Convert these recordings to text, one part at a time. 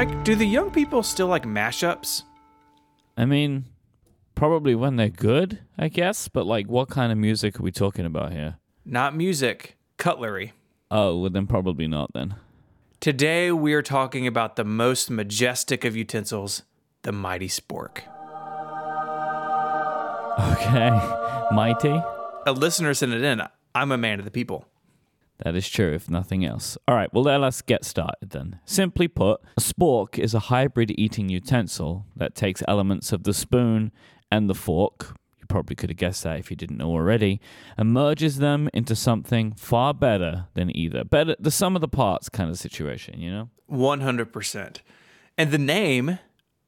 Mike, do the young people still like mashups? I mean, probably when they're good, I guess. But like, what kind of music are we talking about here? Not music, cutlery. Oh, well, then probably not then. Today we are talking about the most majestic of utensils, the mighty spork. Okay. Mighty? A listener sent it in. I'm a man of the people. That is true, if nothing else. All right, well, let us get started then. Simply put, a spork is a hybrid eating utensil that takes elements of the spoon and the fork, you probably could have guessed that if you didn't know already, and merges them into something far better than either. Better, the sum of the parts kind of situation, you know? 100%. And the name,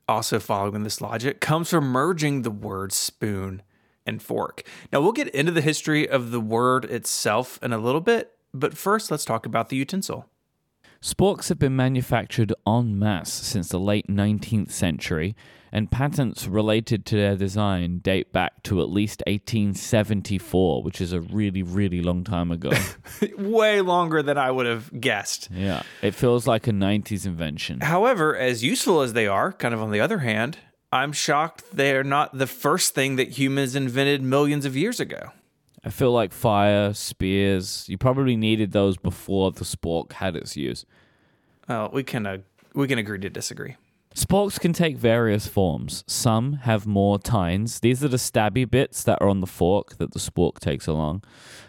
also following this logic, comes from merging the words spoon and fork. Now, we'll get into the history of the word itself in a little bit, but first, let's talk about the utensil. Sporks have been manufactured en masse since the late 19th century, and patents related to their design date back to at least 1874, which is a really, really long time ago. Way longer than I would have guessed. yeah, it feels like a 90s invention. However, as useful as they are, kind of on the other hand, I'm shocked they're not the first thing that humans invented millions of years ago. I feel like fire, spears, you probably needed those before the spork had its use. Well, we can uh, we can agree to disagree. Sporks can take various forms. Some have more tines. These are the stabby bits that are on the fork that the spork takes along.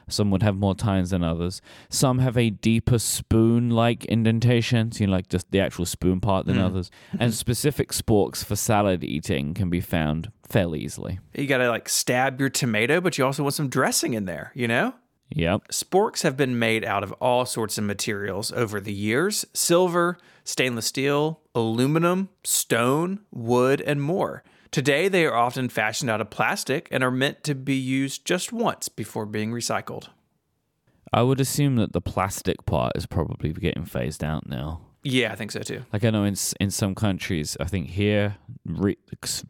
Some would have more tines than others. Some have a deeper spoon like indentation, so you know, like just the actual spoon part than others. And specific sporks for salad eating can be found fairly easily. You got to like stab your tomato, but you also want some dressing in there, you know? Yep. Sporks have been made out of all sorts of materials over the years silver, stainless steel, aluminum, stone, wood, and more. Today, they are often fashioned out of plastic and are meant to be used just once before being recycled. I would assume that the plastic part is probably getting phased out now. Yeah, I think so too. Like I know in in some countries, I think here re-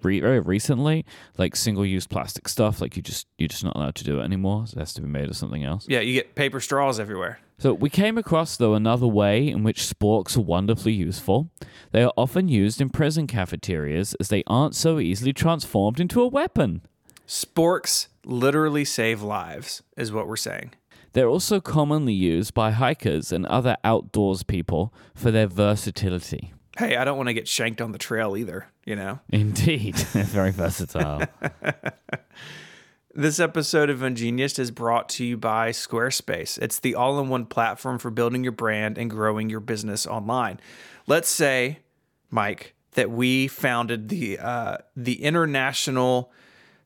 re- very recently, like single use plastic stuff, like you just you're just not allowed to do it anymore. So it has to be made of something else. Yeah, you get paper straws everywhere. So we came across though another way in which sporks are wonderfully useful. They are often used in prison cafeterias as they aren't so easily transformed into a weapon. Sporks literally save lives, is what we're saying. They're also commonly used by hikers and other outdoors people for their versatility. Hey, I don't want to get shanked on the trail either, you know? Indeed, they're very versatile. This episode of Ungeniused is brought to you by Squarespace. It's the all in one platform for building your brand and growing your business online. Let's say, Mike, that we founded the, uh, the International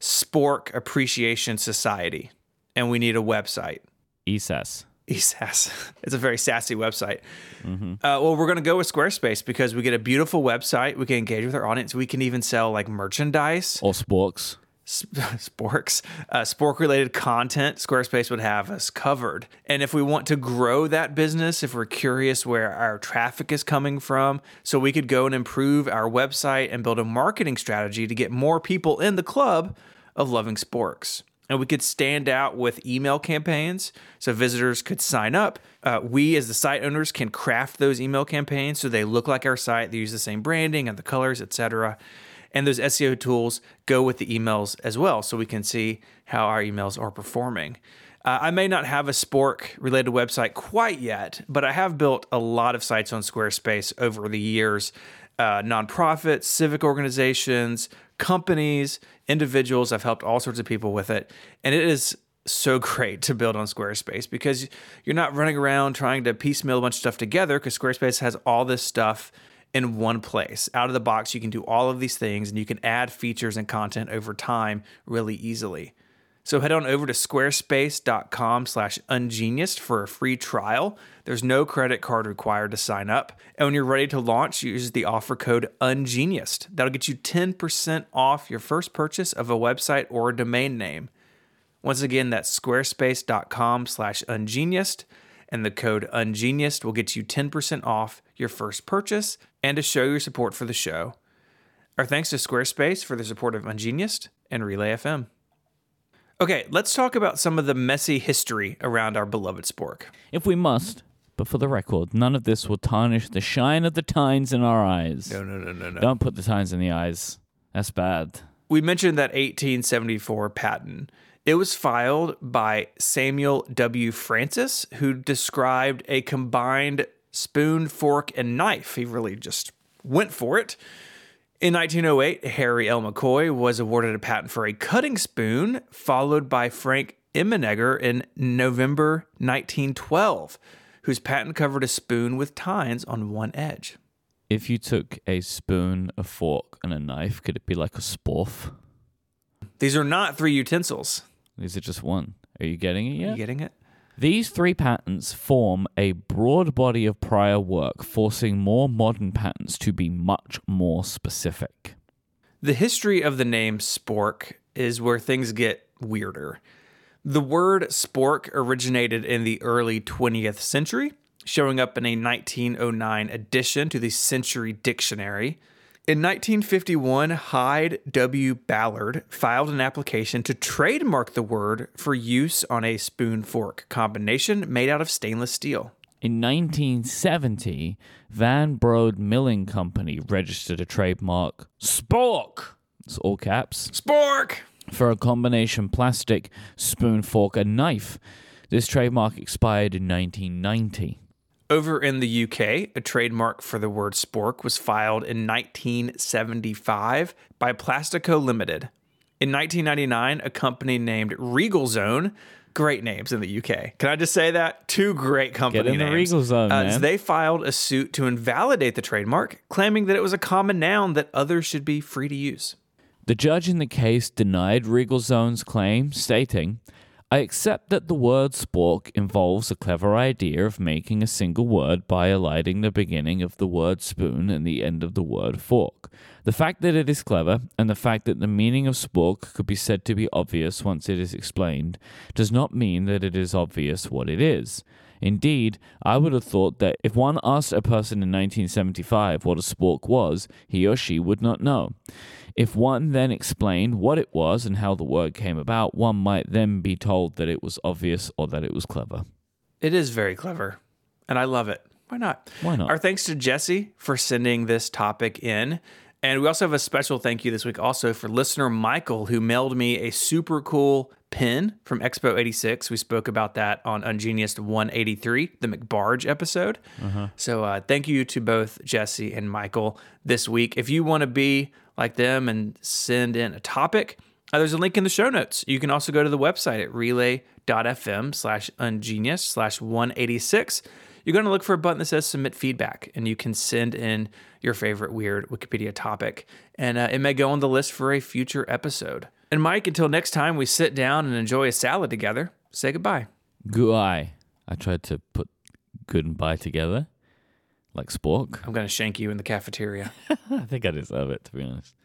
Spork Appreciation Society and we need a website. ESAS. ESAS. It's a very sassy website. Uh, well, we're going to go with Squarespace because we get a beautiful website. We can engage with our audience. We can even sell like merchandise Or sporks. sporks, uh, spork related content, Squarespace would have us covered. And if we want to grow that business, if we're curious where our traffic is coming from, so we could go and improve our website and build a marketing strategy to get more people in the club of loving sporks. And we could stand out with email campaigns so visitors could sign up. Uh, we, as the site owners, can craft those email campaigns so they look like our site. They use the same branding and the colors, etc. And those SEO tools go with the emails as well, so we can see how our emails are performing. Uh, I may not have a Spork related website quite yet, but I have built a lot of sites on Squarespace over the years. Uh, nonprofits, civic organizations, companies, individuals. I've helped all sorts of people with it. And it is so great to build on Squarespace because you're not running around trying to piecemeal a bunch of stuff together because Squarespace has all this stuff in one place. Out of the box, you can do all of these things and you can add features and content over time really easily. So head on over to squarespace.com slash ungeniused for a free trial. There's no credit card required to sign up. And when you're ready to launch, use the offer code ungeniused. That'll get you 10% off your first purchase of a website or a domain name. Once again, that's squarespace.com slash ungeniused. And the code ungeniused will get you 10% off your first purchase and to show your support for the show. Our thanks to Squarespace for the support of Ungeniused and Relay FM. Okay, let's talk about some of the messy history around our beloved spork. If we must, But for the record, none of this will tarnish the shine of the tines in our eyes. No, no, no, no, no. Don't put the tines in the eyes. That's bad. We mentioned that 1874 patent. It was filed by Samuel W. Francis, who described a combined spoon, fork, and knife. He really just went for it. In 1908, Harry L. McCoy was awarded a patent for a cutting spoon, followed by Frank Emmenegger in November 1912, whose patent covered a spoon with tines on one edge. If you took a spoon, a fork, and a knife, could it be like a sporf? These are not three utensils. Is it just one? Are you getting it yet? You getting it? These three patents form a broad body of prior work, forcing more modern patents to be much more specific. The history of the name spork is where things get weirder. The word spork originated in the early 20th century, showing up in a 1909 addition to the Century Dictionary. In 1951, Hyde W. Ballard filed an application to trademark the word for use on a spoon fork combination made out of stainless steel. In 1970, Van Brode Milling Company registered a trademark Spork, it's all caps, Spork! for a combination plastic spoon, fork, and knife. This trademark expired in 1990. Over in the UK, a trademark for the word spork was filed in 1975 by Plastico Limited. In 1999, a company named Regal Zone, great names in the UK. Can I just say that? Two great company Get in the names. Regal Zone, Uh. They filed a suit to invalidate the trademark, claiming that it was a common noun that others should be free to use. The judge in the case denied Regal Zone's claim, stating, I accept that the word spork involves a clever idea of making a single word by eliding the beginning of the word spoon and the end of the word fork. The fact that it is clever, and the fact that the meaning of spork could be said to be obvious once it is explained, does not mean that it is obvious what it is. Indeed, I would have thought that if one asked a person in 1975 what a spork was, he or she would not know. If one then explained what it was and how the word came about, one might then be told that it was obvious or that it was clever. It is very clever, and I love it. Why not? Why not? Our thanks to Jesse for sending this topic in. And we also have a special thank you this week also for listener Michael, who mailed me a super cool pin from Expo 86. We spoke about that on Ungeniused 183, the McBarge episode. So uh, thank you to both Jesse and Michael this week. If you want to be like them and send in a topic, uh, there's a link in the show notes. You can also go to the website at relay.fm slash ungeniused slash 186. You're going to look for a button that says submit feedback, and you can send in your favorite weird Wikipedia topic, and uh, it may go on the list for a future episode. And Mike, until next time we sit down and enjoy a salad together, say goodbye. Goodbye. I tried to put good and bye together, like spork. I'm going to shank you in the cafeteria. I think I deserve it, to be honest.